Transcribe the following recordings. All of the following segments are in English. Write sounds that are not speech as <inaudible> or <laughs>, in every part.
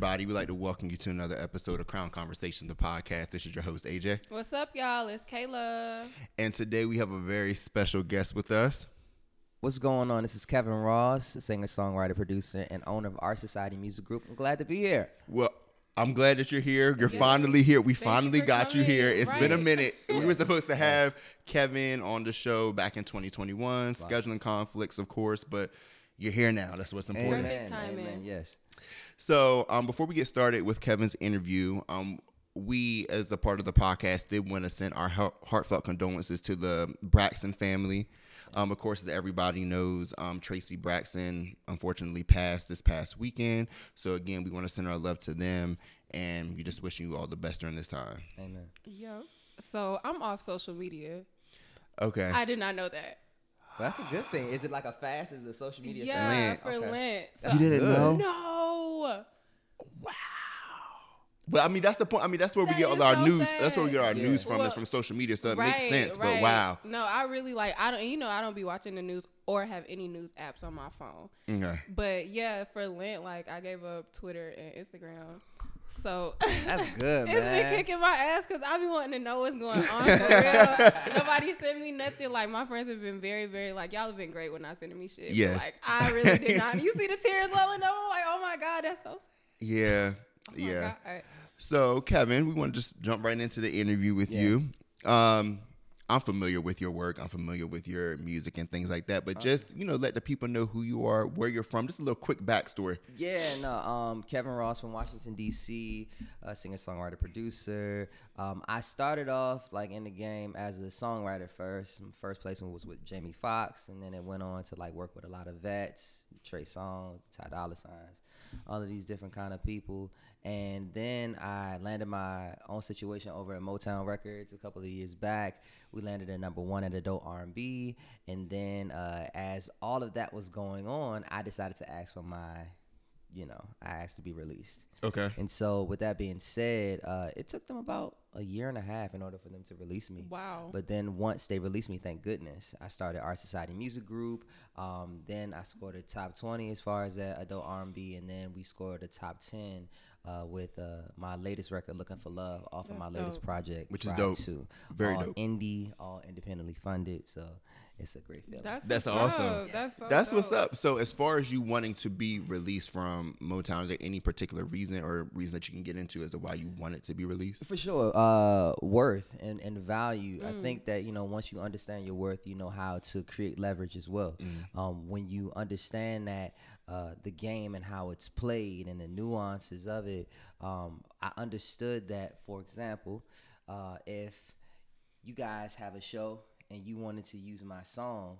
going everybody? We'd like to welcome you to another episode of Crown Conversations, the podcast. This is your host, AJ. What's up, y'all? It's Kayla. And today we have a very special guest with us. What's going on? This is Kevin Ross, singer, songwriter, producer, and owner of Art Society Music Group. I'm glad to be here. Well, I'm glad that you're here. You're Yeah. finally here. We Thank finally for got you here. It's been a minute. <laughs> We were supposed to have Kevin on the show back in 2021. Scheduling conflicts, of course, but you're here now. That's what's important. Perfect Amen. timing. Amen. Yes. So, um, before we get started with Kevin's interview, um, we, as a part of the podcast, did want to send our heartfelt condolences to the Braxton family. Um, of course, as everybody knows, um, Traci Braxton unfortunately passed this past weekend. So, again, we want to send our love to them, and we just wishing you all the best during this time. Amen. Yep. So I'm off social media. Okay. I did not know that. Well, that's a good thing. Is it like a fast? Is it a social media yeah, thing? Lent. for Okay. Lent. So You didn't Good. know? No. Wow. But I mean, that's the point. I mean, that's where we get all our so news. That's where we get our Yeah. news from. Well, is from social media. So it right, makes sense. But right. wow. No, I really like. I don't. You know, I don't be watching the news or have any news apps on my phone. Okay. But yeah, for Lent, like I gave up Twitter and Instagram. So That's <laughs> good, It's man. been kicking my ass because I be wanting to know what's going on for <laughs> real. Nobody sent me nothing. Like my friends have been very, very like y'all have been great when not sending me shit. But, Yes. like I really did not. <laughs> You see the tears welling up. I'm like, oh my god, that's so sad. Yeah. Oh my yeah. God. So, Kevin, we want to just jump right into the interview with you. Um, I'm familiar with your work. I'm familiar with your music and things like that. But just you know, let the people know who you are, where you're from. Just a little quick backstory. Yeah, no. Um, Kevin Ross from Washington D.C., uh, singer, songwriter, producer. Um, I started off like in the game as a songwriter first. My first placement was with Jamie Foxx, and then it went on to like work with a lot of vets, Trey Songz, Ty Dolla Signs, all of these different kind of people. And then I landed my own situation over at Motown Records a couple of years back. We landed at number one at adult R&B, and then uh, as all of that was going on, I decided to ask for my you know, I asked to be released. Okay. And so, with that being said, uh, it took them about a year and a half in order for them to release me. Wow. But then once they released me, thank goodness, I started Art Society Music Group. Um, then I scored a top 20 as far as that adult R&B, and then we scored a top 10 uh, with uh, my latest record, Looking for Love, off of That's my latest project, Which is dope. To. Very all dope. Indie, all independently funded. So it's a great feeling. That's That's awesome. up. That's so That's what's up. So, as far as you wanting to be released from Motown, is there any particular reason or reason that you can get into as to why you want it to be released? For sure, uh, worth and, and value. I think that you know once you understand your worth, you know how to create leverage as well. Um, when you understand that uh, the game and how it's played and the nuances of it, um, I understood that. For example, uh, if you guys have a show and you wanted to use my song,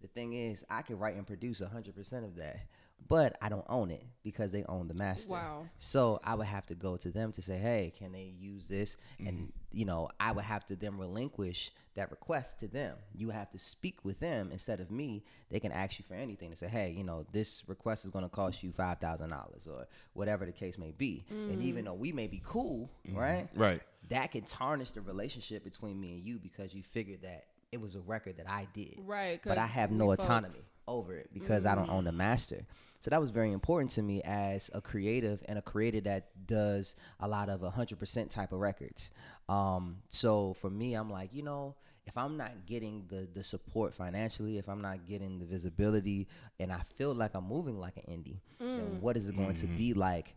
the thing is, I could write and produce 100% of that, but I don't own it because they own the master. Wow. So I would have to go to them to say, hey, can they use this? And, mm-hmm. you know, I would have to then relinquish that request to them. You have to speak with them instead of me. They can ask you for anything to say, hey, you know, this request is going to cost you $5,000 or whatever the case may be. And mm. even though we may be cool, mm-hmm. right? Right. That can tarnish the relationship between me and you because you figured that it was a record that I did Right. but I have we no folks- autonomy over it because I don't mm-hmm. own the master. So that was very important to me as a creative and a creator that does a lot of 100% type of records. Um, so for me, I'm like, you know, if I'm not getting the the support financially, if I'm not getting the visibility, and I feel like I'm moving like an indie, then mm. what is it going to mm-hmm. be like?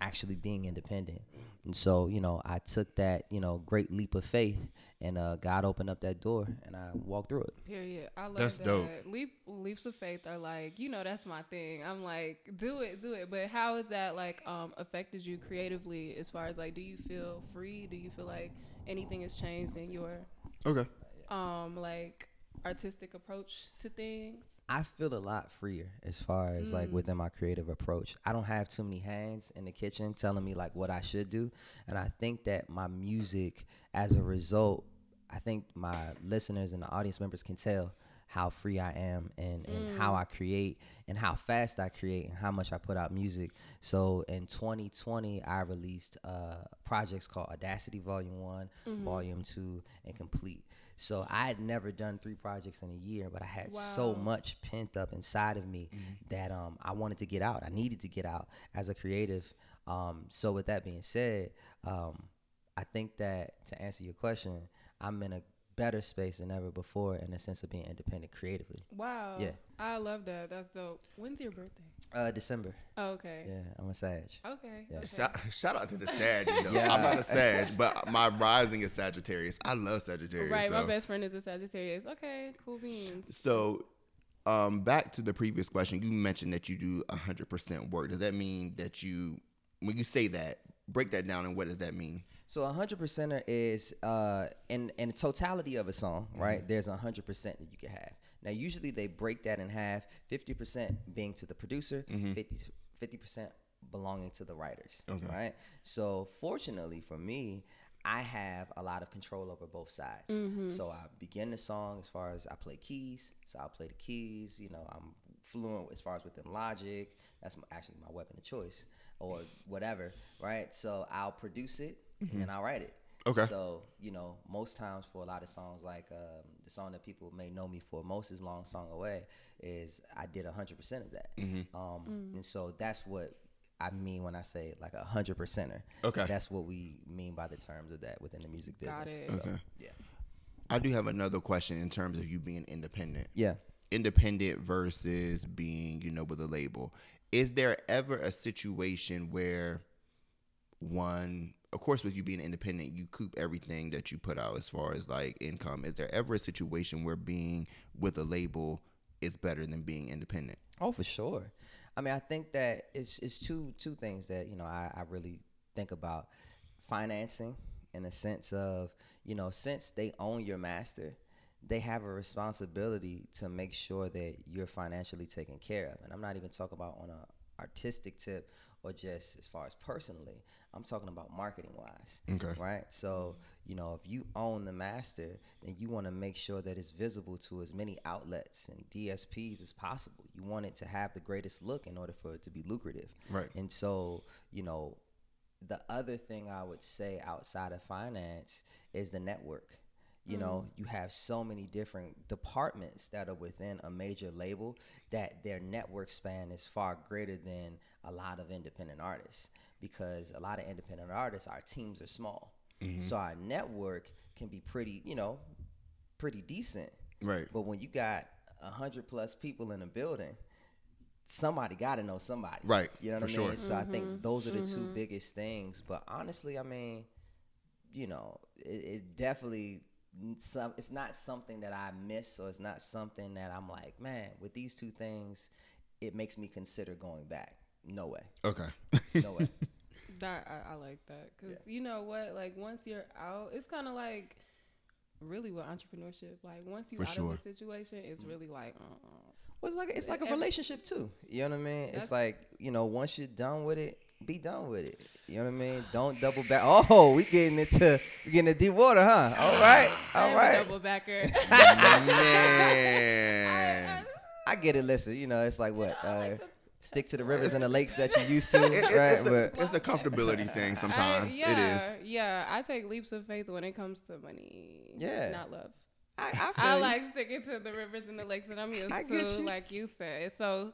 Actually being independent. And so, you know, I took that, you know, great leap of faith and uh, God opened up that door and I walked through it. Period. I love That's that. dope. Leap, leaps of faith are like, you know, that's my thing. I'm like, do it, do it. But how has that like um affected you creatively? As far as like, do you feel free? Do you feel like anything has changed in your Okay. um like artistic approach to things? I feel a lot freer as far as like mm. within my creative approach. I don't have too many hands in the kitchen telling me like what I should do. And I think that my music as a result, I think my listeners and the audience members can tell how free I am and, and how mm. I create and how fast I create and how much I put out music. So in 2020, I released uh, projects called Audacity Volume One, mm-hmm. Volume Two, and Complete. So I had never done three projects in a year, but I had so much pent up inside of me that um, I wanted to get out. I needed to get out as a creative. Um, so with that being said, um, I think that to answer your question, I'm in a better space than ever before in the sense of being independent creatively. Wow. Yeah. I love that. That's dope. When's your birthday? Uh, December. Oh, okay. Yeah, I'm a Sag. Okay. Yeah. okay. Shout, shout out to the Sag. You know? <laughs> Yeah. I'm not a Sag, but my rising is Sagittarius. I love Sagittarius. Right. so. My best friend is a Sagittarius. Okay. Cool beans. So, um, back to the previous question, you mentioned that you do 100% work. Does that mean that you, when you say that, break that down and what does that mean? So a hundred percenter is uh in in the totality of a song, mm-hmm. right? There's a hundred percent that you can have. Now usually they break that in half, fifty percent being to the producer, mm-hmm. 50 percent belonging to the writers. Okay. Right. So fortunately for me, I have a lot of control over both sides. Mm-hmm. So I begin the song as far as I play keys, so I'll play the keys. You know, I'm fluent as far as within Logic. That's my, actually my weapon of choice, or whatever, right? So I'll produce it and then I'll write it. Okay. So you know, most times for a lot of songs, like um, the song that people may know me for most is "Long Song Away," is I did hundred percent of that. Um, And so that's what I mean when I say like a hundred percenter. Okay. That's what we mean by the terms of that within the music business. Got it. So, Okay. Yeah. I do have another question in terms of you being independent. Yeah. Independent versus being, you know, with a label. Is there ever a situation where one, of course, with you being independent, you coop everything that you put out as far as like income. Is there ever a situation where being with a label is better than being independent? Oh, for sure. I mean, I think that it's it's two two things that you know I, I really think about financing in a sense of you know since they own your master, they have a responsibility to make sure that you're financially taken care of. And I'm not even talking about on a artistic tip or just as far as personally. I'm talking about marketing wise. Okay. Right. So, you know, if you own the master, then you want to make sure that it's visible to as many outlets and DSPs as possible. You want it to have the greatest look in order for it to be lucrative. Right. And so, you know, the other thing I would say outside of finance is the network. You know, mm. you have so many different departments that are within a major label that their network span is far greater than a lot of independent artists because a lot of independent artists, our teams are small. Mm-hmm. So our network can be pretty, you know, pretty decent. Right. But when you got a hundred plus people in a building, somebody got to know somebody. Right, You know what for I mean? sure. So I think mm-hmm. those are the two mm-hmm. biggest things. But honestly, I mean, you know, it, it definitely some. It's not something that I miss, or it's not something that I'm like, man. With these two things, it makes me consider going back. No way. Okay. No way. <laughs> That I, I like that because you know what, like once you're out, it's kind of like really with entrepreneurship. Like once you For out sure. of a situation, it's really like, uh, Well, it's like it's like a relationship too. You know what I mean? It's like you know, once you're done with it, be done with it. You know what I mean? Don't double back. Oh, we getting into we getting into deep water, huh? All right, I all a double backer. Man. <laughs> I get it. Listen, you know, it's like what I like uh, to- stick to the rivers and the lakes that you used to, <laughs> It- it- right? it's, a, But it's a comfortability thing sometimes. I, yeah, It is. Yeah, I take leaps of faith when it comes to money. Yeah. not love. I, I, feel I like sticking to the rivers and the lakes that I'm used I to, you. like you said. So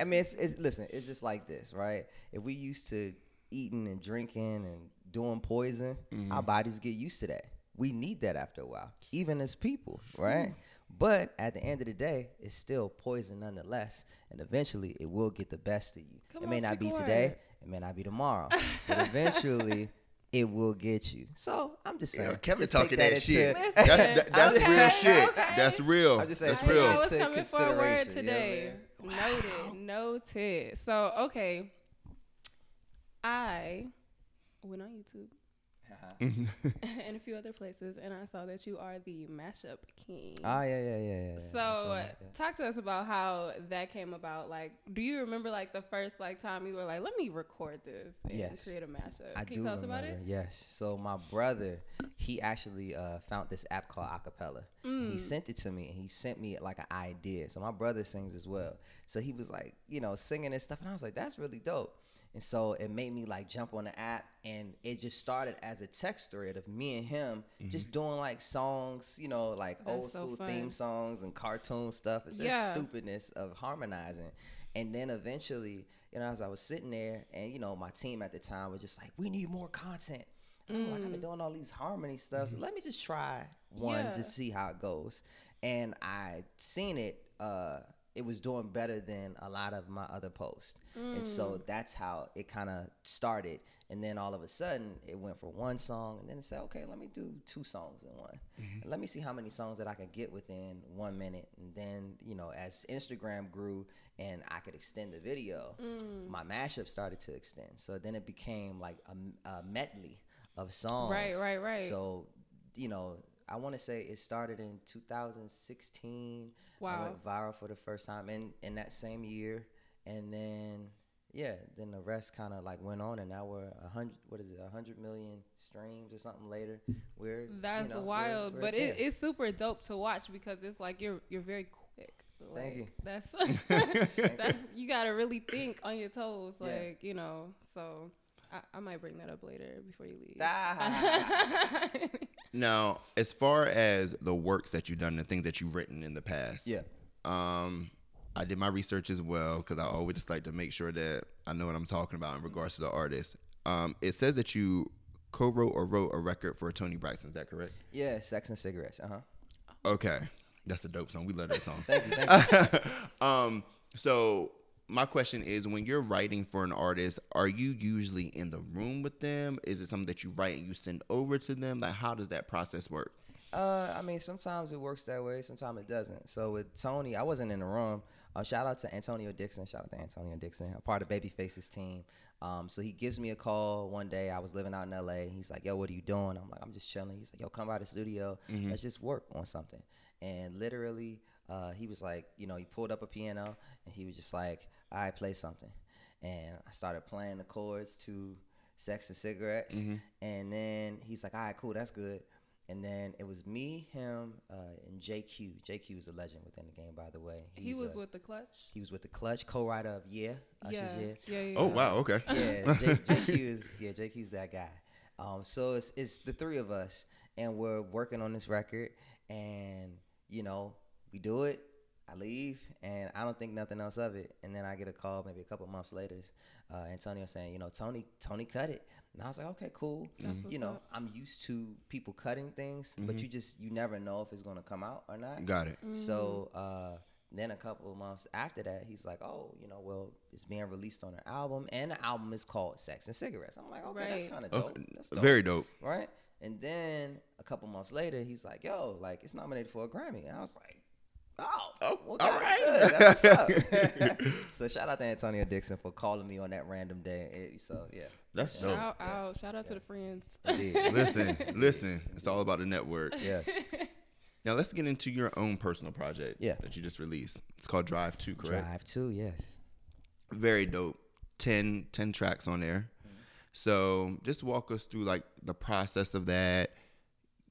I mean, it's, it's listen. It's just like this, right? If we used to eating and drinking and doing poison, our mm-hmm. bodies get used to that. We need that after a while, even as people, right? But at the end of the day, it's still poison nonetheless, and eventually it will get the best of you. Come it may on, not be speak today, it may not be tomorrow, but <laughs> eventually it will get you. So I'm just saying, Yeah, Kevin just talking that, into- shit. Listen, That's, that- that's okay, real shit. okay. That's real. I'm just saying, that's take real. I was coming for a word consideration, you know what I today. Noted, noted. So okay, I went on YouTube <laughs> and a few other places, and I saw that you are the mashup king. Ah, yeah, yeah, yeah, yeah. So right, yeah. talk to us about how that came about. Like, do you remember like the first like time you were like, "Let me record this and Yes. create a mashup"? I Can do you tell us remember. about it? Yes. So my brother, he actually uh, found this app called Acapella. Mm. He sent it to me, and he sent me like an idea. So my brother sings as well. So he was like, you know, singing this stuff, and I was like, that's really dope. And so it made me like jump on the app, and it just started as a text thread of me and him mm-hmm. just doing like songs, you know, like That's old so school fun. theme songs and cartoon stuff, and just Yeah. stupidness of harmonizing. And then eventually, you know, as I was sitting there, and you know, my team at the time was just like, "We need more content." And I'm like, I've been mm. doing all these harmony stuff. So mm-hmm. let me just try one Yeah. to see how it goes. And I seen it. Uh, it was doing better than a lot of my other posts, and so mm. that's how it kind of started. And then all of a sudden, it went for one song, and then it said, "Okay, let me do two songs in one. And let me see how many songs that I can get within one minute." And then, you know, as Instagram grew and I could extend the video, mm. my mashup started to extend. So then it became like a, a medley of songs. Right, right, right. So, you know, I want to say it started in 2016. I Wow. went viral for the first time in in that same year, and then yeah, then the rest kind of like went on, and now we're a hundred. What is it? A hundred million streams or something later. We're That's you know, we're- wild, we're but it, it's super dope to watch because it's like you're you're very quick. Thank you. That's <laughs> <laughs> that's you gotta really think on your toes, Yeah. like you know. So I, I might bring that up later before you leave. Ah. <laughs> Now, as far as the works that you've done, the things that you've written in the past, yeah. Um, I did my research as well because I always just like to make sure that I know what I'm talking about in regards to the artist. Um, it says that you co-wrote or wrote a record for Toni Braxton. Is that correct? Yeah, sex and cigarettes. Uh huh. Okay, that's a dope song. We love that song. Thank you. Thank you. <laughs> um, so my question is, when you're writing for an artist, are you usually in the room with them? Is it something that you write and you send over to them? Like, how does that process work? Uh, I mean, sometimes it works that way, sometimes it doesn't. So with Toni, I wasn't in the room. Uh, shout out to Antonio Dixon. Shout out to Antonio Dixon, a part of Babyface's team. Um, so he gives me a call one day. I was living out in LA. He's like, "Yo, what are you doing?" I'm like, "I'm just chilling." He's like, "Yo, come by the studio. Let's just work on something." And literally, uh, he was like, you know, he pulled up a piano and he was just like, "All right, play something." And I started playing the chords to "Sex and Cigarettes," and then he's like, "All right, cool, that's good." And then it was me, him, uh, and JQ. JQ is a legend within the game, by the way. he was uh, with the clutch. he was with the Clutch, co-writer of Yeah, Yeah, Yeah. yeah, yeah. Oh wow, okay. Yeah, <laughs> J- JQ is yeah, JQ's that guy. Um, so it's it's the three of us, and we're working on this record, and you know we do it. I leave, and I don't think nothing else of it. And then I get a call maybe a couple months later, uh, Antonio saying, you know, Toni, Toni cut it, and I was like, okay, cool. That's You know, up. I'm used to people cutting things, but you just you never know if it's gonna come out or not. Got it. So uh, then a couple of months after that, he's like, "Oh, you know, well, it's being released on an album, and the album is called Sex and Cigarettes." I'm like, "Okay, that's kind of dope. Okay, That's dope. Very dope. right." And then a couple months later, he's like, "Yo, like it's nominated for a Grammy," and I was like. Oh, Oh, well, all good. That's up. <laughs> so shout out to Antonio Dixon for calling me on that random day. So yeah, That's dope. Shout out, shout out to the friends. <laughs> listen, listen. It's all about the network. yes, <laughs> Now let's get into your own personal project Yeah. that you just released. It's called Drive 2, correct? Drive Two. Yes. Very dope. 10, 10 tracks on there. Mm-hmm. So just walk us through like the process of that.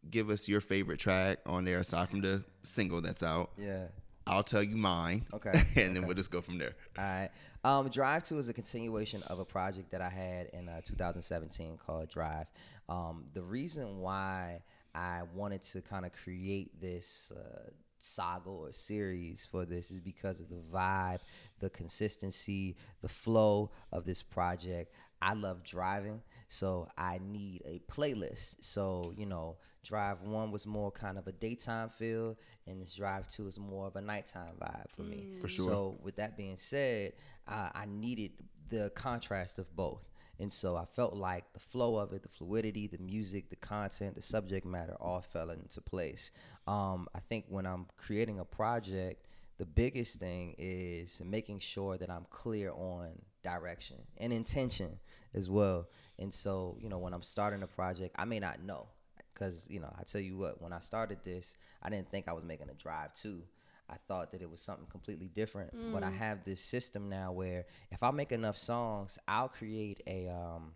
Give us your favorite track on there aside from the single that's out. Yeah. I'll tell you mine. Okay, <laughs> and then we'll just go from there. All right. Um, Drive 2 is a continuation of a project that I had in uh, 2017 called Drive. Um, the reason why I wanted to kind of create this uh, saga or series for this is because of the vibe, the consistency, the flow of this project. I love driving, so I need a playlist. So, you know, Drive 1 was more kind of a daytime feel, and this Drive 2 is more of a nighttime vibe for me. For sure. So, with that being said, uh, I needed the contrast of both. And so I felt like the flow of it, the fluidity, the music, the content, the subject matter all fell into place. Um, I think when I'm creating a project, the biggest thing is making sure that I'm clear on direction and intention as well. And so, you know, when I'm starting a project, I may not know because, you know, I tell you what, when I started this, I didn't think I was making a drive too. I thought that it was something completely different. But I have this system now where if I make enough songs, I'll create a um,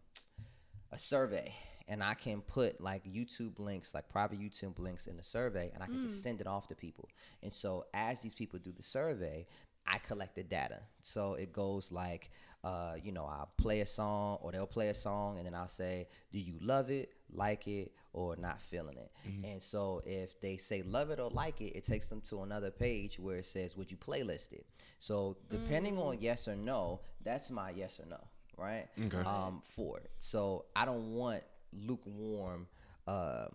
a survey and I can put like YouTube links, like private YouTube links in the survey, and I can just send it off to people. And so as these people do the survey, I collect the data. So it goes like, uh, you know, I'll play a song or they'll play a song, and then I'll say, do you love it, like it, or not feeling it. Mm-hmm. And so if they say love it or like it, it takes them to another page where it says, Would you playlist it? So depending on yes or no, that's my yes or no, right? Okay. Um, for it. So I don't want lukewarm uh,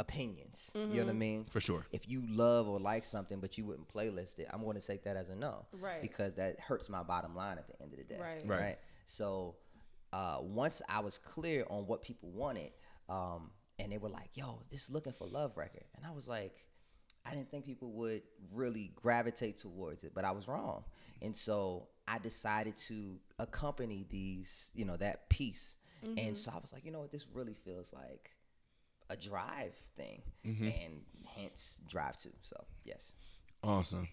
opinions. You know what I mean? For sure. If you love or like something but you wouldn't playlist it, I'm going to take that as a no. Right. Because that hurts my bottom line at the end of the day. Right. Right. So uh, once I was clear on what people wanted, um, and they were like, "Yo, this is looking for love record," and I was like, I didn't think people would really gravitate towards it, but I was wrong. And so I decided to accompany these, you know, that piece. And mm-hmm. so I was like, you know what, this really feels like a drive thing, mm-hmm. and hence drive to. So yes. Awesome.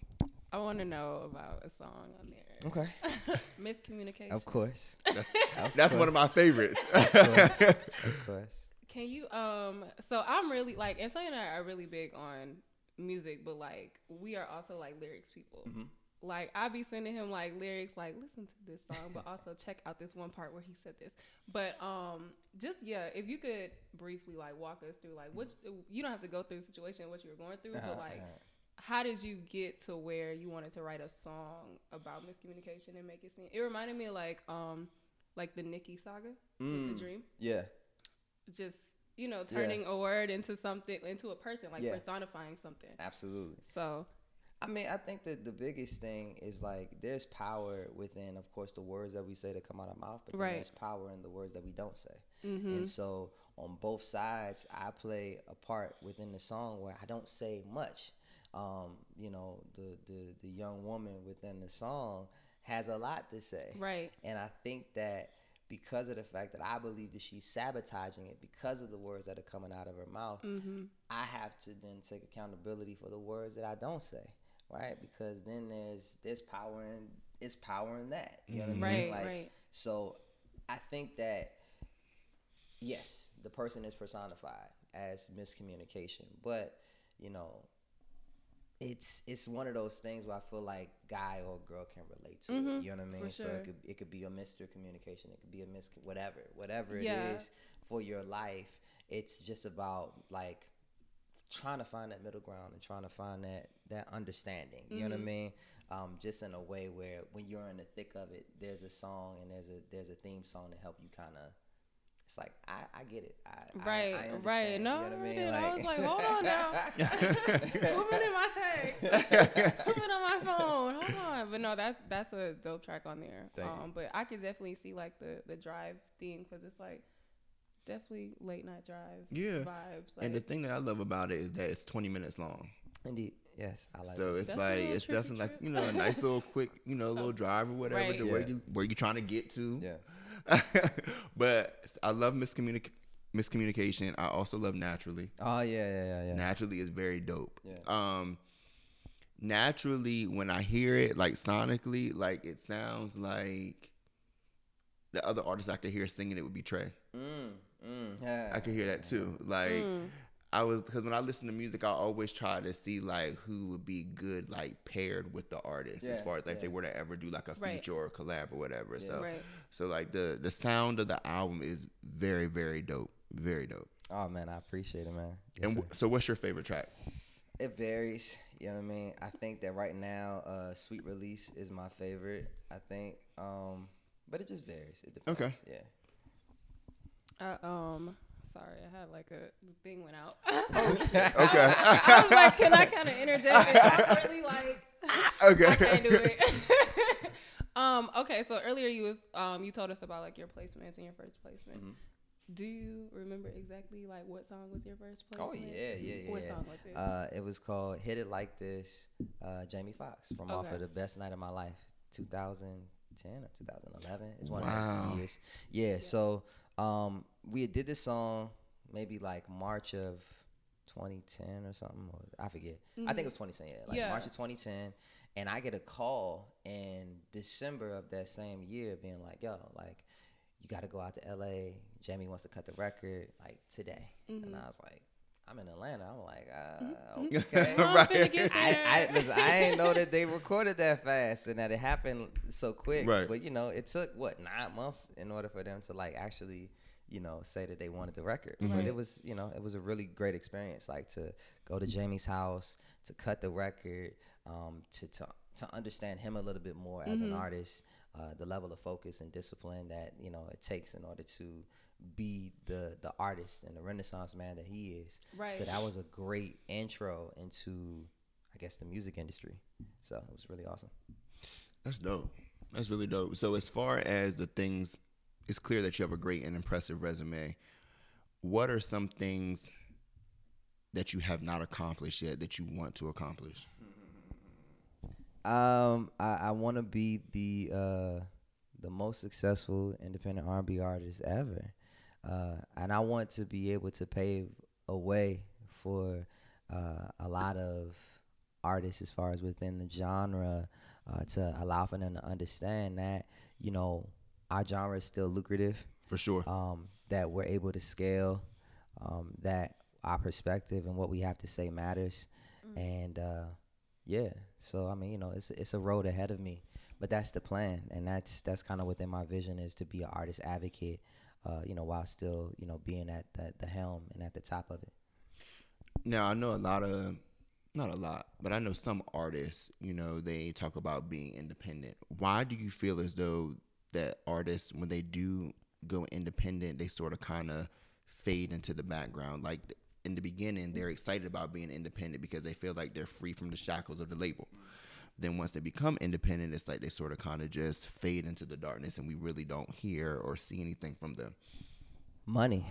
I want to know about a song on there. Okay. <laughs> Miscommunication. Of course. That's, Of that's one of my course. favorites. Of course. <laughs> Can you um so I'm really like and Sonny and I are really big on music, but like we are also like lyrics people. Mm-hmm. Like I be sending him like lyrics like listen to this song, but also <laughs> check out this one part where he said this. But um just yeah, if you could briefly like walk us through like what you don't have to go through the situation what you were going through, Uh-huh, but like uh-huh. how did you get to where you wanted to write a song about miscommunication and make it seem it reminded me of like um like the Nikki saga Mm. the dream Yeah. Just you know Yeah. turning a word into something into a person like Yeah. personifying something Absolutely. so I mean, I think that the biggest thing is like there's power within, of course, the words that we say that come out of mouth, but then Right. there's power in the words that we don't say. mm-hmm. And so on both sides, I play a part within the song where I don't say much. Um, you know, the, the the young woman within the song has a lot to say. right And I think that because of the fact that I believe that she's sabotaging it because of the words that are coming out of her mouth, mm-hmm. I have to then take accountability for the words that I don't say, right? Because then there's there's power in it's power in that. You know what I mean? right Like, right So I think that yes, the person is personified as miscommunication, but you know, it's it's one of those things where I feel like guy or girl can relate to Mhm. You know what I mean? for So it could it could be a Mr. Communication, it could be a mis whatever, whatever it Yeah. is for your life. It's just about like trying to find that middle ground and trying to find that that understanding. You know what I Mhm. mean? Um, just in a way where when you're in the thick of it, there's a song and there's a there's a theme song to help you kind of. It's like I, I get it. I, I- right I, right no you know what I mean? didn't. I was like hold on now <laughs> <laughs> moving in my text <laughs> moving on my phone hold on but no that's that's a dope track on there Thank you. um but I could definitely see like the the drive theme because it's like definitely late night drive Yeah. vibes like, and the thing that I love about it is that it's 20 minutes long. Indeed, yes, I like. so it. it's That's like it's trippy definitely like you know a nice little quick you know little drive or whatever Right. to where you where you trying to get to. yeah. <laughs> but I love miscommunic- miscommunication. I also love naturally. Oh yeah, yeah, yeah, yeah. Naturally is very dope. Yeah. Um, naturally when I hear it, like sonically, like it sounds like the other artist I could hear singing it would be Trey. Mm, mm, yeah. I could hear that too. Like Mm. I was because when I listen to music, I always try to see like who would be good like paired with the artist as far as like if they were to ever do like a Right. feature or a collab or whatever. Yeah. So right so like the the sound of the album is very very dope, very dope. Oh man, I appreciate it, man. Yes, and w- so, what's your favorite track? It varies. You know what I mean? I think that right now, uh, Sweet Release is my favorite. I think, um, but it just varies. It depends. Okay. Yeah. Uh, um, sorry, I had like a the thing went out. oh, <laughs> Okay. I was like, can I kind of interject? And I'm really like, okay. I can't do it. <laughs> um, okay, so earlier you was um you told us about like your placements and your first placement. Mhm. Do you remember exactly like what song was your first placement? Oh placement? yeah, yeah, yeah. What song was it? Uh, it was called "Hit It Like This." Uh, Jamie Foxx from off of the Best Night of My Life, 2010 or 2011. It's one Wow. of the years. Yeah. So um, we did this song maybe like March of 2010 or something. Or I forget. I think it was 2010. Yeah, like Yeah. March of 2010. And I get a call in December of that same year, being like, "Yo, like." You got to go out to LA. Jamie wants to cut the record like today. And Mhm. I was like, I'm in Atlanta. I'm like, uh, Mhm. okay. <laughs> <laughs> Well, I'm Right. I, I, there. listen, I didn't know that they recorded that fast and that it happened so quick. Right. But you know, it took what nine months in order for them to like actually, you know, say that they wanted the record. Mm-hmm. But it was, you know, it was a really great experience. Like to go to Jamie's house, to cut the record, um, to to to understand him a little bit more as Mm-hmm. an artist, uh, the level of focus and discipline that you know it takes in order to be the the artist and the Renaissance man that he is. Right. So that was a great intro into, I guess, the music industry. So it was really awesome. That's dope. That's really dope. So as far as the things, it's clear that you have a great and impressive resume. What are some things that you have not accomplished yet that you want to accomplish? Um, I, I want to be the uh, the most successful independent R&B artist ever, uh, and I want to be able to pave a way for uh, a lot of artists as far as within the genre uh, to allow for them to understand that you know our genre is still lucrative For sure. um, that we're able to scale, um, that our perspective and what we have to say matters, and uh, yeah. So I mean, you know, it's it's a road ahead of me, but that's the plan, and that's that's kind of within my vision is to be an artist advocate, uh, you know, while still you know being at the, the helm and at the top of it. Now I know a lot of, not a lot, but I know some artists. You know, they talk about being independent. Why do you feel as though that artists, when they do go independent, they sort of kind of fade into the background? Like in the beginning, they're excited about being independent because they feel like they're free from the shackles of the label. Then once they become independent, it's like they sort of kind of just fade into the darkness, and we really don't hear or see anything from them. Money.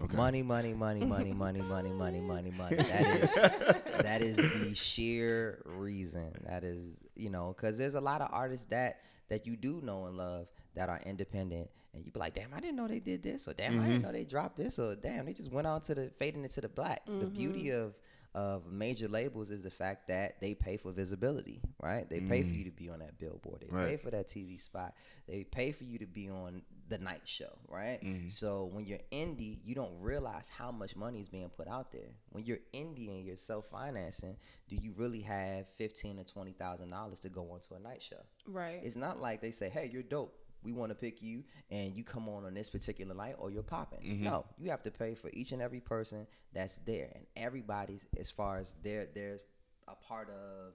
Okay. Money, money, money, <laughs> money, money, money, money, money, money. That is <laughs> that is the sheer reason. That is, you know, because there's a lot of artists that that you do know and love that are independent, and you be like, damn, I didn't know they did this, or damn, I didn't mm-hmm. know they dropped this, or damn, they just went on to the fading into the black. The mm-hmm. beauty of of major labels is the fact that they pay for visibility, right? They pay for mm. you to be on that billboard. They pay for that TV spot. They pay for you to be on the night show, right? Mm-hmm. So when you're indie, you don't realize how much money is being put out there. When you're indie and you're self financing, do you really have fifteen to twenty thousand dollars to go onto a night show? Right. It's not like they say, "Hey, you're dope. We want to pick you, and you come on on this particular night, or you're popping." Mm-hmm. No, you have to pay for each and every person that's there, and everybody's as far as they're they're a part of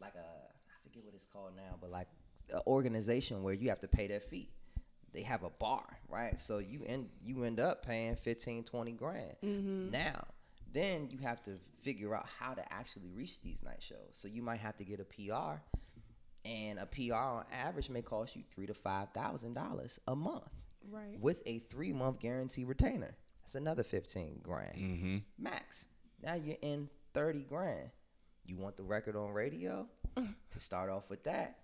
like a I forget what it's called now, but like an organization where you have to pay their fee. They have a bar, right? So you end you end up paying 15, 20 grand. Mm-hmm. Now, then you have to figure out how to actually reach these night shows. So you might have to get a PR and a PR on average may cost you three to five thousand dollars a month right. with a three month guarantee retainer. That's another fifteen grand Mm-hmm. max. Now you're in thirty grand. You want the record on radio? <laughs> to start off with that,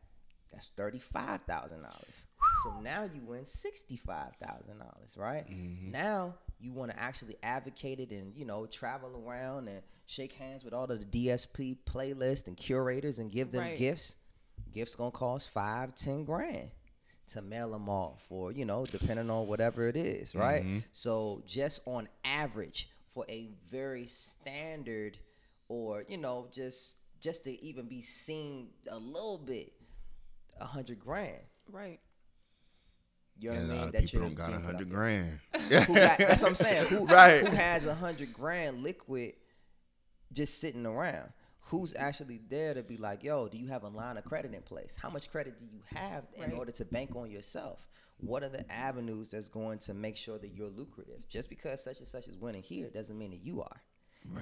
that's thirty five thousand dollars. So now you win sixty five thousand dollars, right? Now you want to actually advocate it and you know travel around and shake hands with all of the DSP playlists and curators and give them Right. gifts. Gifts gonna cost five, ten grand to mail them off or you know depending on whatever it is right mm-hmm. so just on average for a very standard or you know just just to even be seen a little bit a hundred grand Right. you know And what a I lot mean of people don't got a hundred grand. who got, that's what I'm saying. <laughs> Who, Right. who has a hundred grand liquid just sitting around? Who's actually there to be like, yo, do you have a line of credit in place? How much credit do you have in Right. order to bank on yourself? What are the avenues that's going to make sure that you're lucrative? Just because such and such is winning here doesn't mean that you are.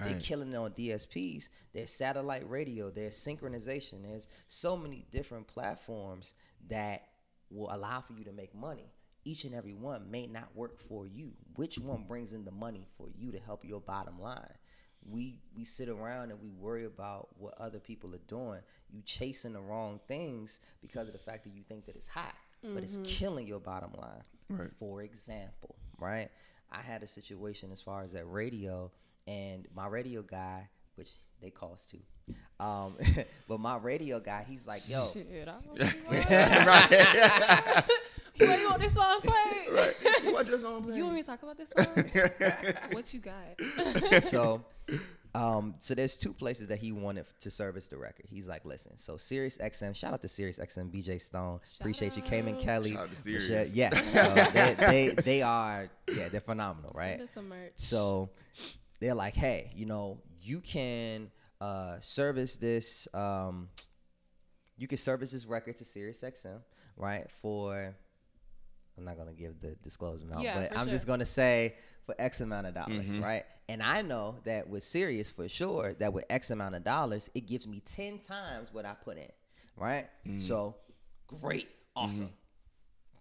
They're killing it on DSPs. There's satellite radio. There's synchronization. There's so many different platforms that will allow for you to make money. Each and every one may not work for you. Which one brings in the money for you to help your bottom line? We we sit around and we worry about what other people are doing. You chasing the wrong things because of the fact that you think that it's hot, but it's killing your bottom line. Right. For example, right? I had a situation as far as that radio, and my radio guy, which they cost too, um, <laughs> but my radio guy, he's like, yo, Shit, I don't <laughs> know. right. <laughs> Wait, <laughs> you want this song played? right. You want your song played? You want me to talk about this song? <laughs> what you got? so Um, so there's two places that he wanted to service the record. He's like, listen, so Sirius XM, shout out to Sirius XM, BJ Stone, appreciate you, Cayman out. Kelly, Shout out to Michelle- Sirius. yes, so <laughs> they, they they are yeah they're phenomenal, right? Some merch. So they're like, hey, you know, you can uh, service this. Um, you can service this record to Sirius XM, right? For I'm not gonna give the disclosed amount, Yeah, but I'm just gonna say for X amount of dollars, mm-hmm. right? And I know that with Sirius for sure, that with X amount of dollars, it gives me ten times what I put in, right? Mm-hmm. So great, mm-hmm. awesome,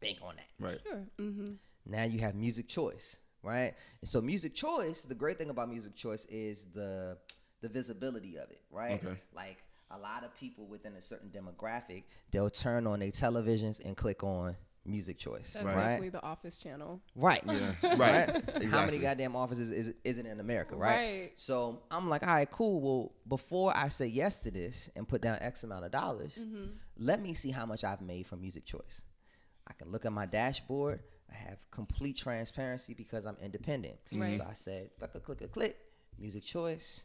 bank on that. Right. Sure. Mm-hmm. Now you have music choice, right? And so music choice, the great thing about music choice is the the visibility of it, right? Okay. Like a lot of people within a certain demographic, they'll turn on their televisions and click on music choice, That's right? definitely the Office channel. Right. Yeah. <laughs> right. Exactly. How many goddamn offices is is it in America, right? Right. So I'm like, all right, cool. Well, before I say yes to this and put down X amount of dollars, Mm-hmm. let me see how much I've made from music choice. I can look at my dashboard. I have complete transparency because I'm independent. Right. So I said, click a click a click, music choice.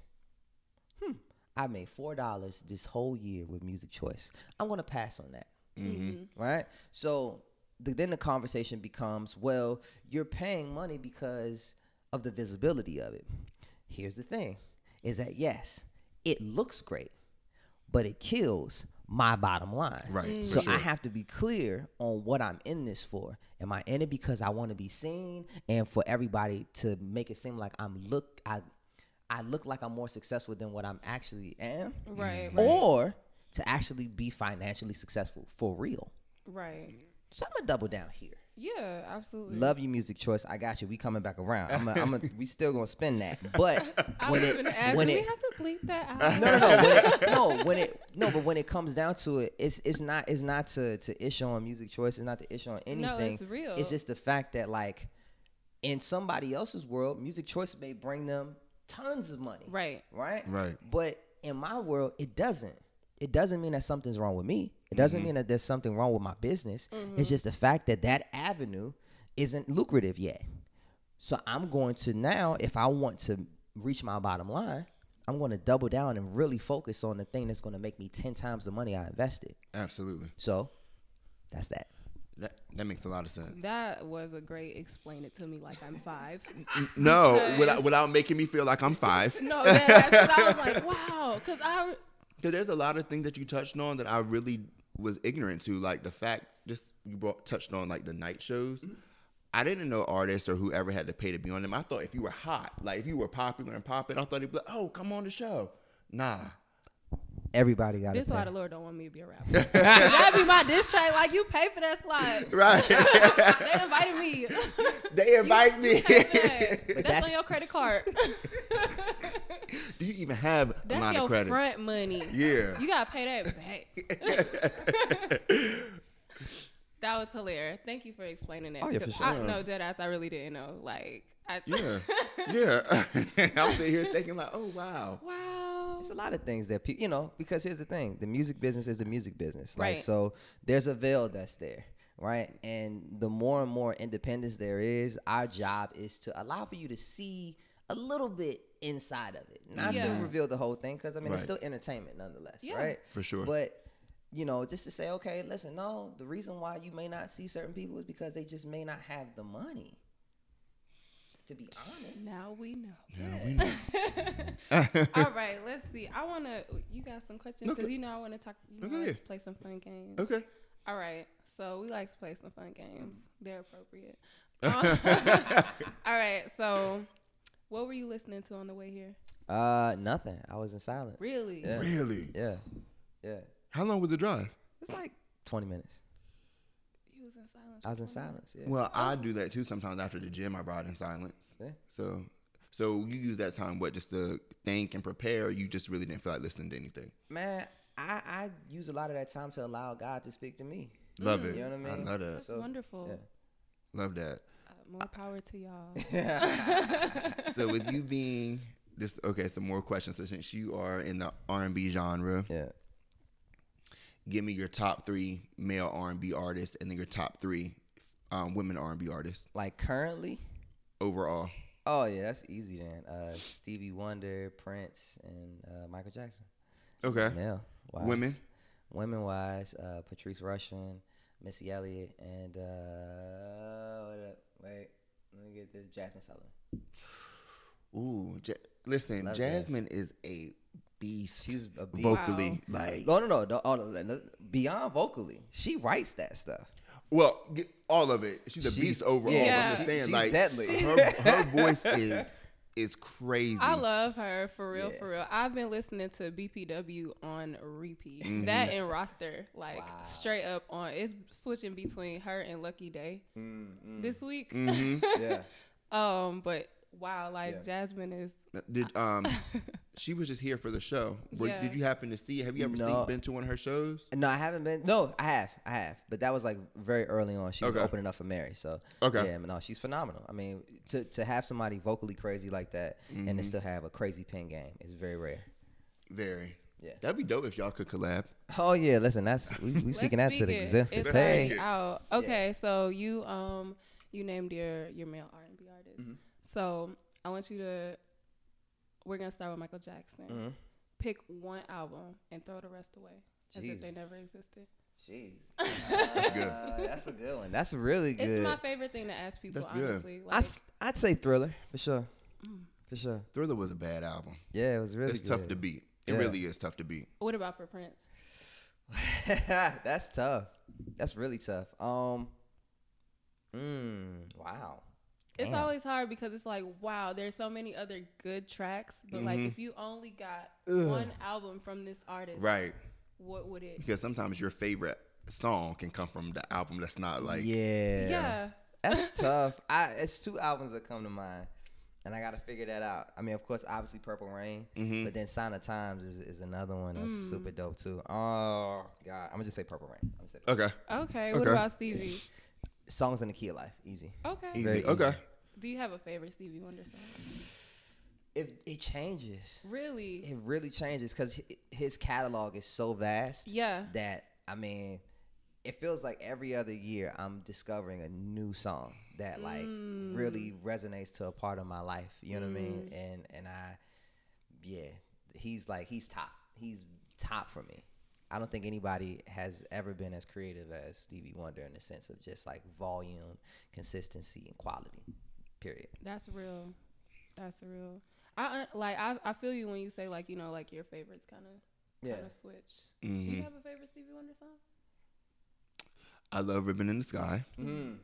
Hmm. I made four dollars this whole year with music choice. I'm gonna pass on that Mm-hmm. right? So the, then the conversation becomes, well, you're paying money because of the visibility of it. Here's the thing: is that yes, it looks great, but it kills my bottom line. Right, mm. So for I have to be clear on what I'm in this for. Am I in it because I want to be seen and for everybody to make it seem like I'm look I I look like I'm more successful than what I'm actually am? Right. Mm. Right. Or to actually be financially successful for real. right. So I'm gonna double down here. Yeah. Absolutely. Love your music choice. I got you. We coming back around. I'm, a, I'm a, <laughs> we still gonna spin that. But I when was it gonna ask, when do it we have to bleep that out? no no no when it, <laughs> no when it no but when it comes down to it, it's it's not it's not to to issue on music choice. It's not to issue on anything. No, it's real. It's just the fact that like in somebody else's world, music choice may bring them tons of money. Right. Right. Right. But in my world, it doesn't. It doesn't mean that something's wrong with me. It doesn't mm-hmm. mean that there's something wrong with my business. It's mm-hmm. just the fact that that avenue isn't lucrative yet. So I'm going to now, if I want to reach my bottom line, I'm going to double down and really focus on the thing that's going to make me 10 times the money I invested. Absolutely. So that's that. That that makes a lot of sense. That was a great explain it to me like I'm five. <laughs> No, without without making me feel like I'm five. no, yeah, that's 'cause I was like, <laughs> wow, because I Because there's a lot of things that you touched on that I really was ignorant to, like the fact just you brought touched on like the night shows. Mm-hmm. I didn't know artists or whoever had to pay to be on them. I thought if you were hot, like if you were popular and popping, I thought it'd be like, oh, come on the show. Nah, Everybody got this it. why the Lord don't want me to be a rapper. <laughs> That'd be my diss track. Like you pay for that slide. <laughs> right? <laughs> They invited me. they invite me. Pay for that. That's, that's- on your credit card. <laughs> Do you even have a That's line your of credit? front money. Yeah. You gotta pay that back. <laughs> that was hilarious. Thank you for explaining that. Oh, yeah, for 'cause I sure. know dead ass. I really didn't know. Like, I, Yeah, <laughs> yeah. I'm sitting here thinking like, oh wow. wow. It's a lot of things that people, you know, because here's the thing: the music business is the music business. Like, Right. so there's a veil that's there, right? And the more and more independence there is, our job is to allow for you to see a little bit inside of it, not to reveal the whole thing, because I mean it's still entertainment nonetheless, Yeah. right? For sure. But you know, just to say, okay, listen, no, the reason why you may not see certain people is because they just may not have the money. To be honest. Now we know. Yeah, we know. <laughs> All right, let's see. I want to. You got some questions because Okay. you know I want to talk. You know, Okay, like to play some fun games. Okay. All right. So we like to play some fun games. They're appropriate. <laughs> Um, <laughs> all right. So, what were you listening to on the way here? Uh, nothing. I was in silence. Really? Yeah. Really? Yeah, yeah. How long was the drive? It's like 20 minutes. You was in silence. I was in silence. Yeah. Well, I do that too. Sometimes after the gym, I ride in silence. Yeah. So, so you use that time what just to think and prepare? You just really didn't feel like listening to anything. Man, I, I use a lot of that time to allow God to speak to me. Love it. You know what I mean? I love that. That's So, wonderful. yeah. Love that. More power to y'all. <laughs> So with you being this, okay, some more questions. So since you are in the R and B genre, Yeah. give me your top three male R and B artists, and then your top three um, women R and B artists Like currently, overall. Oh yeah, that's easy then. Uh, Stevie Wonder, Prince, and uh, Michael Jackson. Okay. Male. wise. Women? Women wise, uh, Patrice Rushen, Missy Elliott, and uh, what up? Wait, let me get this. Jazmine Sullivan. Ooh, ja- listen, Love Jazz. Jazmine is a beast. She's a beast. vocally. Like, No, no, no. no, oh, no, no, Beyond vocally, she writes that stuff. well, get all of it. She's a She- beast overall. yeah, I'm just saying, she's like, deadly. her her <laughs> voice is is crazy. I love her for real, Yeah. for real. I've been listening to BPW on repeat. Mm-hmm. That and roster, like Wow. straight up on. It's switching between her and Lucky Daye Mm, this week. hmm <laughs> yeah. um, but wow, like Yeah. Jazmine is. Did um, <laughs> she was just here for the show. Were, Yeah. Did you happen to see? Have you ever No. seen been to one of her shows? No, I haven't been. No, I have. I have. But that was like very early on. She was Okay. opening up for Mary. So Okay. yeah, but no, she's phenomenal. I mean, to to have somebody vocally crazy like that and Mm-hmm. to still have a crazy pen game is very rare. Very. Yeah. That'd be dope if y'all could collab. Oh yeah, listen, that's we, we speaking that to speak the existence. It's Hey, like out. Okay, so you um you named your your male R and B artist. Mm-hmm. So I want you to. We're gonna start with Michael Jackson. Mhm. Pick one album and throw the rest away, as if they never existed. Jeez, <laughs> That's good. Uh, that's a good one. That's really good. It's my favorite thing to ask people. That's good. honestly, I like, s- I'd say Thriller for sure, for sure. Thriller was a bad album. Yeah, it was really it's tough to beat. It Yeah. really is tough to beat. what about for Prince? <laughs> That's tough. That's really tough. Um. Mm, wow. It's Damn. always hard because it's like, wow, there's so many other good tracks, but like Mm-hmm. if you only got Ugh. one album from this artist, Right. what would it? Because sometimes your favorite song can come from the album that's not like yeah. Yeah. That's <laughs> tough. I it's two albums that come to mind, and I got to figure that out. I mean, of course, obviously Purple Rain, Mhm. but then Sign of Times is, is another one that's Mm. super dope too. Oh God, I'm gonna just say Purple Rain. I'm gonna say Purple Okay. Okay. What about Stevie? Rain. songs in the key of life, easy. Okay. Easy. Very okay. easy. Do you have a favorite Stevie Wonder song? It it changes. Really? It really changes because his catalog is so vast Yeah. that I mean, it feels like every other year I'm discovering a new song that like Mm. really resonates to a part of my life. You know what I mean? And and I, yeah, he's like he's top. He's top for me. I don't think anybody has ever been as creative as Stevie Wonder in the sense of just like volume, consistency, and quality. Period. That's real. That's real. I uh, like. I I feel you when you say like you know like your favorites kind of Yeah. kind of switch. Do you Mhm. have a favorite Stevie Wonder song? I love Ribbon in the Sky. Mm.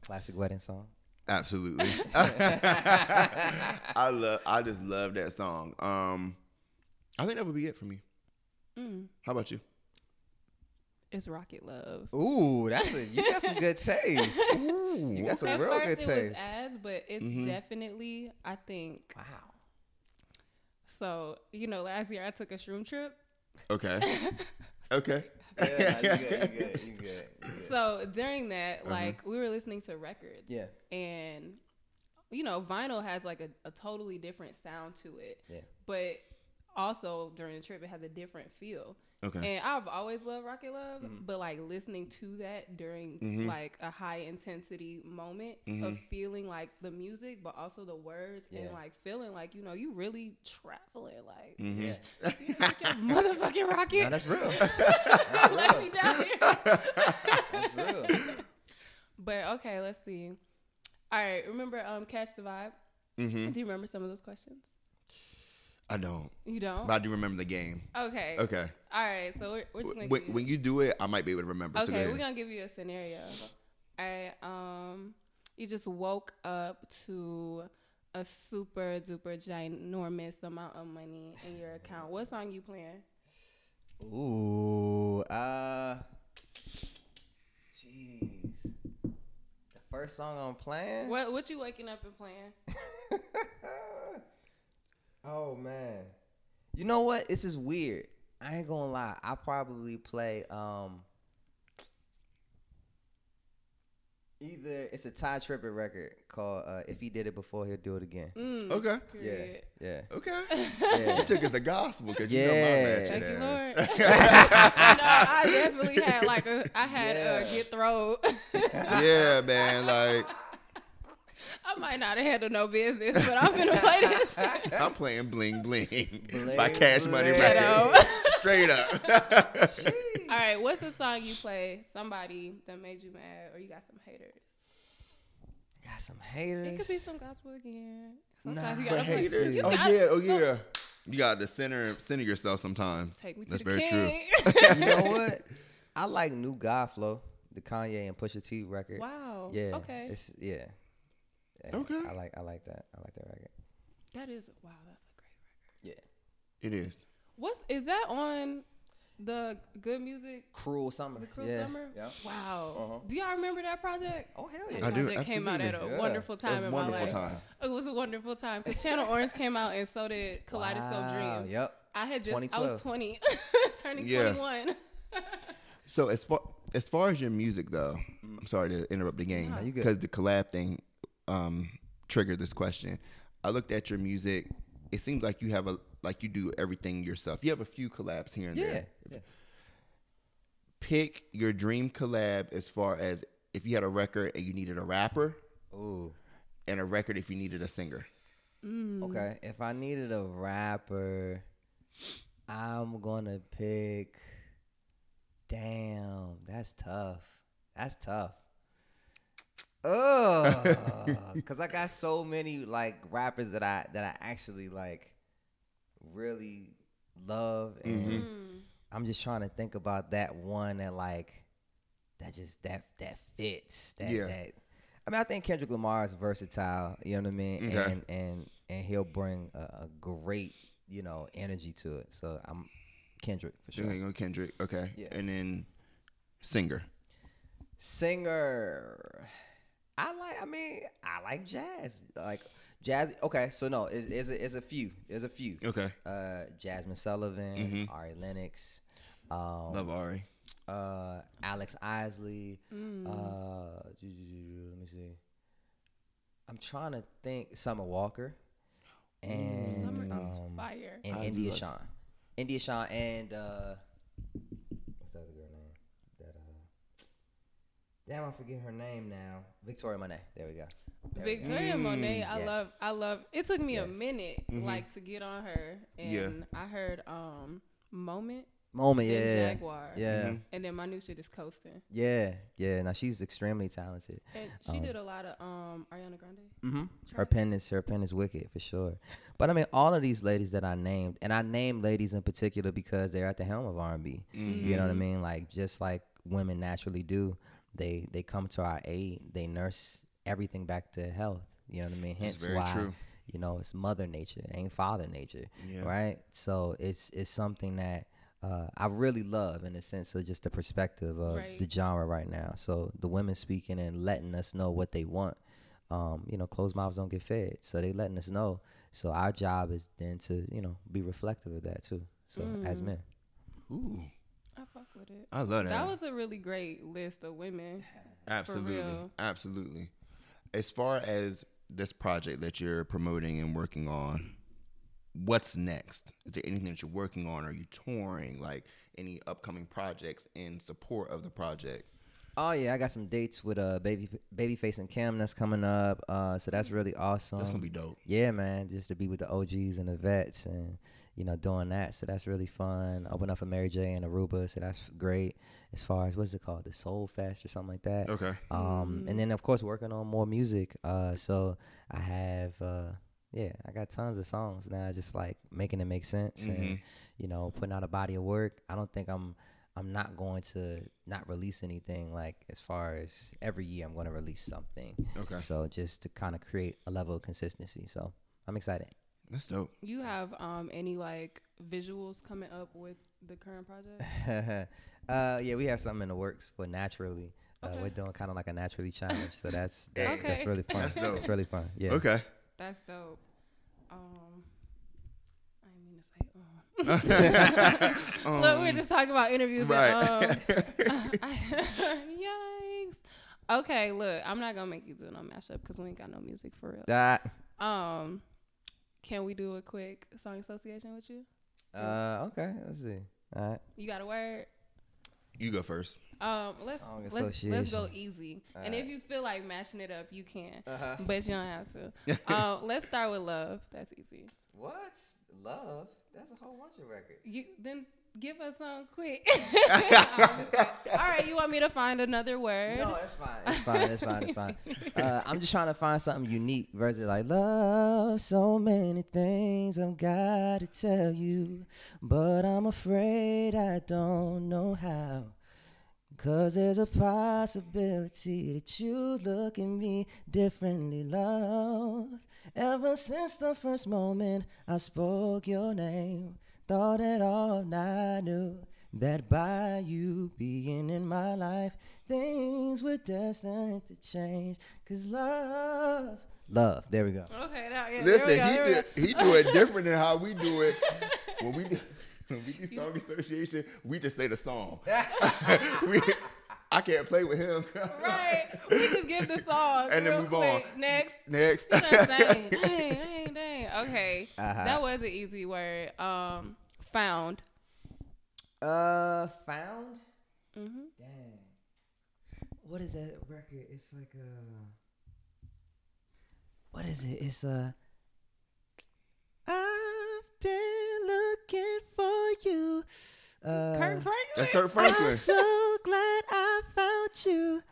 Classic wedding song. Absolutely. <laughs> <laughs> I love I just love that song. Um I think that would be it for me. Mm. How about you? It's Rocket Love. Ooh, that's a you got some good <laughs> taste. Ooh. You got some At real first good it was taste. as, but it's Mhm. definitely I think Wow. so. You know, last year I took a shroom trip. Okay. <laughs> Okay. <laughs> Yeah, you good, you good, you good, you good. So during that, Uh-huh. like we were listening to records. Yeah. And you know, vinyl has like a, a totally different sound to it. Yeah. But also during the trip it has a different feel. Okay. And I've always loved Rocket Love, Mm-hmm. but like listening to that during Mhm. like a high intensity moment of Mhm. feeling like the music, but also the words Yeah. and like feeling like, you know, you really traveling like Mhm. Yeah. <laughs> like your motherfucking rocket. No, that's real. <laughs> That's Let real. me down here. <laughs> That's real. But okay, let's see. All right, remember um catch the vibe? Mhm. Do you remember some of those questions? I don't. You don't? But I do remember the game. okay. Okay. All right, so we're, we're just gonna When, you- when you do it, I might be able to remember. Okay, ahead. we're gonna give you a scenario. All right, um, you just woke up to a super duper ginormous amount of money in your account. What song you playing? Ooh, uh, jeez. The first song I'm playing. What what you waking up and playing? <laughs> oh man, you know what? This is weird. I ain't gonna lie. I probably play um. Either it's a Tye Tribbett record called uh, "If He Did It Before He'll Do It Again." Mm, Okay. period. Yeah, Okay. yeah. <laughs> You took it the gospel because you know my Yeah. ratchet Thank you, ass. Lord. <laughs> <laughs> no, I definitely had like a I had Yeah. a get throw. yeah, man. Like I'm might not have handled no business, but I'm gonna play <laughs> this. shit. I'm playing Bling Bling, Bling by Cash Money Bling. Records. Straight up. All right, what's the song you play? Somebody that made you mad, or you got some haters? Got some haters. It could be some gospel again. Nah, Sometimes you gotta push. haters. You oh got- yeah, oh yeah. You got to center center yourself sometimes. Take me to That's the very true. you know <laughs> what? I like New God Flow, the Kanye and Pusha T record. wow. Yeah. Okay. It's yeah. Yeah, Okay. I like I like that. I like that record. That is wow. That's a great record. Yeah. It is. What's is that on the Good Music? Cruel Summer. The Cruel yeah. Summer. Yeah. Wow. Uh-huh. Do y'all remember that project? Oh hell That yeah. I do, project came out at a. Yeah. wonderful time a in wonderful my life. time. It was a wonderful time because Channel <laughs> Orange came out and so did Kaleidoscope Wow, Dream. Yep. I had just I was 20, <laughs> turning 21. So as far as far as your music though, I'm sorry to interrupt the game No, because the collab thing um, triggered this question. I looked at your music. It seems like you have a like you do everything yourself. You have a few collabs here and Yeah. there. yeah. Pick your dream collab as far as if you had a record and you needed a rapper, Ooh. and a record if you needed a singer. Okay. If I needed a rapper, I'm gonna pick. Damn, that's tough. That's tough. Oh, because <laughs> I got so many like rappers that I that I actually like really love, and Mm-hmm. Mm. I'm just trying to think about that one that like that just that that fits. That, Yeah. that I mean, I think Kendrick Lamar is versatile. You know what I mean? Okay. And and and he'll bring a, a great you know energy to it. So I'm Kendrick for sure. you go, Kendrick. Okay, Yeah. and then singer. Singer, I like. I mean, I like jazz. Like jazz. Okay, so no, it's, it's, a, it's a few. There's a few. Okay, Uh, Jazmine Sullivan, Mhm. Ari Lennox. Um, love Ari. uh, Alex Isley. Mm. Uh, let me see. I'm trying to think. Summer Walker and Summer is um, fire. and I India like Shawn. India Shawn and uh, what's the other girl name? That uh, damn, I forget her name now. Victoria Monet. There we go. There we go. Victoria Mm, Monet, I yes. love, I love. It took me a Yes. minute, Mhm. like, to get on her, and Yeah. I heard um "Moment" Moment, and yeah, Jaguar, yeah, Mhm. and then my new shit is "Coasting," yeah, yeah. Now she's extremely talented. and she Um, did a lot of um Ariana Grande. Mm-hmm. Her Track. pen is her pen is wicked for sure. But I mean, all of these ladies that I named, and I named ladies in particular because they're at the helm of R and B. You know what I Mm-hmm. mean? Like just like women naturally do, they they come to our aid. They nurse everything back to health. You know what I mean? Hence very why true. you know it's Mother Nature, it ain't Father Nature, Yeah. right? So it's it's something that. Uh, I really love in the sense of just the perspective of Right. the genre right now. So the women speaking and letting us know what they want um, you know, closed mouths don't get fed. So they letting us know. So our job is then to, you know, be reflective of that too. So as Mm. men. Ooh, I fuck with it. I love that. That was a really great list of women. Absolutely. Absolutely. As far as this project that you're promoting and working on, what's next? Is there anything that you're working on? Are you touring? Like any upcoming projects in support of the project? Oh yeah, I got some dates with uh baby babyface and Kim that's coming up. Uh so that's really awesome. That's gonna be dope. yeah, man, just to be with the OGs and the vets and you know doing that. So that's really fun. Open up for Mary J and Aruba, so that's great. As far as what's it called, the Soul Fest or something like that. Okay. Um, and then of course working on more music. Uh, so I have, uh, yeah, I got tons of songs now. Just like making it make sense and Mhm. you know putting out a body of work. I don't think I'm, I'm not going to not release anything. Like as far as every year, I'm going to release something. Okay. So just to kind of create a level of consistency. So I'm excited. That's dope. You have um any like visuals coming up with the current project? <laughs> uh, yeah, we have something in the works for naturally. Uh, We're doing kind of like a naturally challenge, so <laughs> that's that's, Okay. that's really fun. That's dope. It's really fun. Yeah. Okay. That's dope. Um, I mean to say. Um. <laughs> Look, we were Um, just talking about interviews. right. And, um, yikes. Okay, look, I'm not gonna make you do no mashup because we ain't got no music for real. That. Um, can we do a quick song association with you? Uh, okay. Let's see. All right. You got a word? You go first. Um, let's Song let's, let's go association. easy. and Alright. if you feel like mashing it up, you can, Uh-huh. but you don't have to. um, <laughs> let's start with love. That's easy. What? Love? That's a whole bunch of records. You then give us some quick. <laughs> <laughs> I'm. All right, you want me to find another word? No, it's fine. It's fine. It's fine. It's fine. <laughs> Uh, I'm just trying to find something unique versus like love. So many things I've got to tell you, but I'm afraid I don't know how. Cause there's a possibility that you look at me differently, love. Ever since the first moment I spoke your name, thought that all I knew that by you being in my life, things were destined to change. Cause love, love, there we go. Okay, now, yeah, there we Listen, go, he there do, he do it different than how we do it. <laughs> When we do, when we do song association, we just say the song. <laughs> <laughs> we, I can't play with him. <laughs> Right. We just give the song And then real move on. Next. Next. You know what I'm saying? <laughs> dang, dang, dang. Okay. Uh-huh. That was an easy word. Um, found. Uh, found? Mm-hmm. Dang. What is that record? It's like a. What is it? It's a. I've been looking for you. Uh, Kirk Franklin. That's Kirk Franklin. I'm so glad I found you.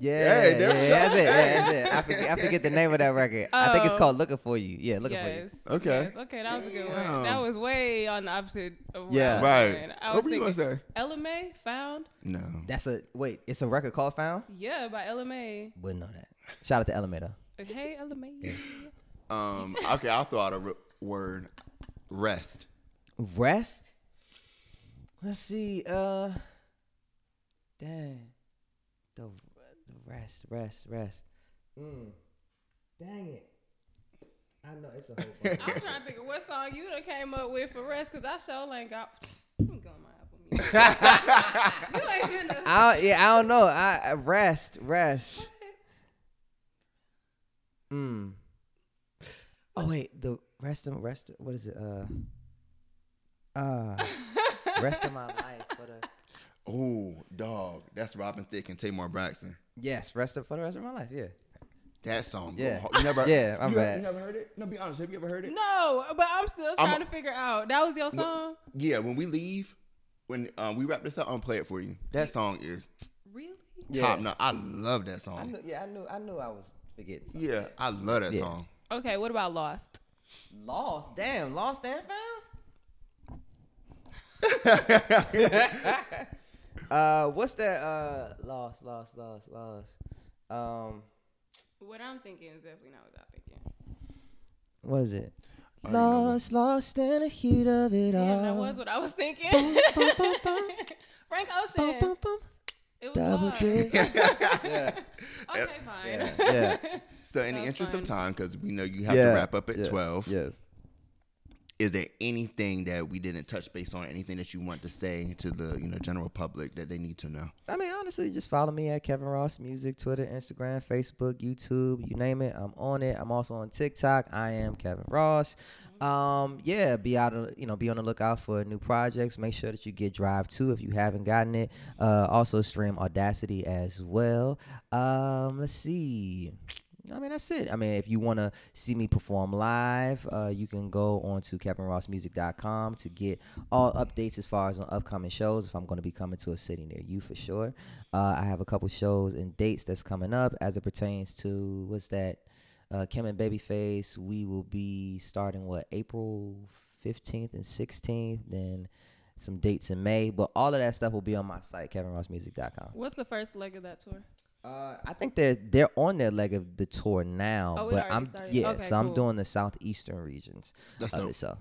Yeah, Hey, yeah, there we that's it. yeah, that's it. I forget, I <laughs> forget the name of that record. I think it's Oh. called "Looking for You." Yeah, looking yes. For You." Okay. Yes. Okay, that was a good Damn. one. That was way on the opposite. Of where Yeah. I was Right. going. I What was were you thinking gonna say? LMA found. No. That's a wait. It's a record called "Found." Yeah, by LMA. Wouldn't know that. Shout out to Elevator. Hey, LMA. Um. Okay, I'll throw out a r- word. Rest. Rest. Let's see. Uh, dang. The the rest, rest, rest. Mm. Dang it. I know it's a whole bunch. I'm trying to think of what song you done came up with for rest, cause I sure ain't got. Let me go on my Apple Music. <laughs> you ain't gonna. <laughs> I don't, yeah, I don't know. I, rest, rest. Mm. Oh wait, the rest of rest. What is it? Uh. Uh. <laughs> rest of my life for the. Oh, dog. That's Robin Thicke and Tamar Braxton. Yes, rest of for the rest of my life. Yeah. That song. Yeah. You never, <laughs> Yeah, I'm you, bad. You never heard it? No, be honest. Have you ever heard it? No, but I'm still I'm- trying to figure out. That was your song? Yeah. When we leave, when um, we wrap this up, I'm play it for you. That song is Really? top notch. I love that I song. knew. Yeah, I knew. I knew I was forgetting. something. Yeah, I love that Yeah. song. Okay, what about Lost? Lost. Damn. Lost and found. <laughs> uh, what's that? Uh, lost, lost, lost, lost. Um, What I'm thinking is definitely not what I'm thinking. what is it? I don't know what- Lost, lost in the heat of it all. Damn, that was what I was thinking. Boom, boom, boom. <laughs> Frank Boom, Ocean. boom, boom. It was Double J. kick. <laughs> okay, fine. Yeah, yeah. So, in That the interest fun. of time, because we know you have Yeah, to wrap up at yeah, 12, Yes. Is there anything that we didn't touch base on, anything that you want to say to the you know general public that they need to know? I mean, honestly, just follow me at Kevin Ross Music, Twitter, Instagram, Facebook, YouTube, you name it. I'm on it. I'm also on TikTok. I am Kevin Ross. Um, yeah, be out of you know, be on the lookout for new projects. Make sure that you get Drive 2 if you haven't gotten it. Uh, also stream Audacity as well. Um, let's see. I mean, that's it. I mean, if you want to see me perform live, uh, you can go on to kevinrossmusic.com to get all updates as far as on upcoming shows. If I'm going to be coming to a city near you for sure. Uh, I have a couple shows and dates that's coming up as it pertains to what's that? Uh, Kim and Babyface. We will be starting what April 15th and 16th. Then some dates in May. But all of that stuff will be on my site, kevinrossmusic.com. What's the first leg of that tour? Uh, I think they're they're on their leg of the tour now, Oh, but I'm started. yeah, Okay, so I'm doing the southeastern regions That's of dope. it. So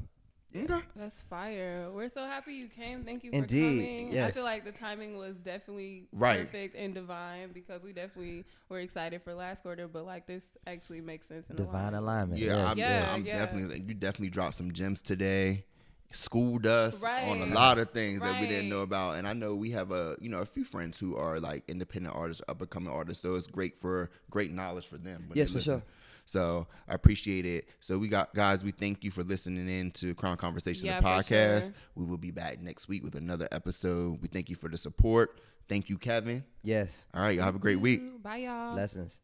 Okay. That's fire. We're so happy you came. Thank you for Indeed, coming. I feel like the timing was definitely Right. perfect and divine because we definitely were excited for last quarter, but like this actually makes sense in the divine line. alignment. Yeah, yes, I'm, Yeah. I'm yeah. definitely. You definitely dropped some gems today. Schooled us on a lot of things that we didn't know about, and I know we have a you know a few friends who are like independent artists, up and coming artists. So it's great for great knowledge for them. Yes, for listen. sure. So I appreciate it. So we got guys, we thank you for listening in to Crown Conversation Yeah, the podcast. sure. We will be back next week with another episode. We thank you for the support. Thank you, Kevin. Yes. All right, y'all have a great week. Bye, y'all. Lessons.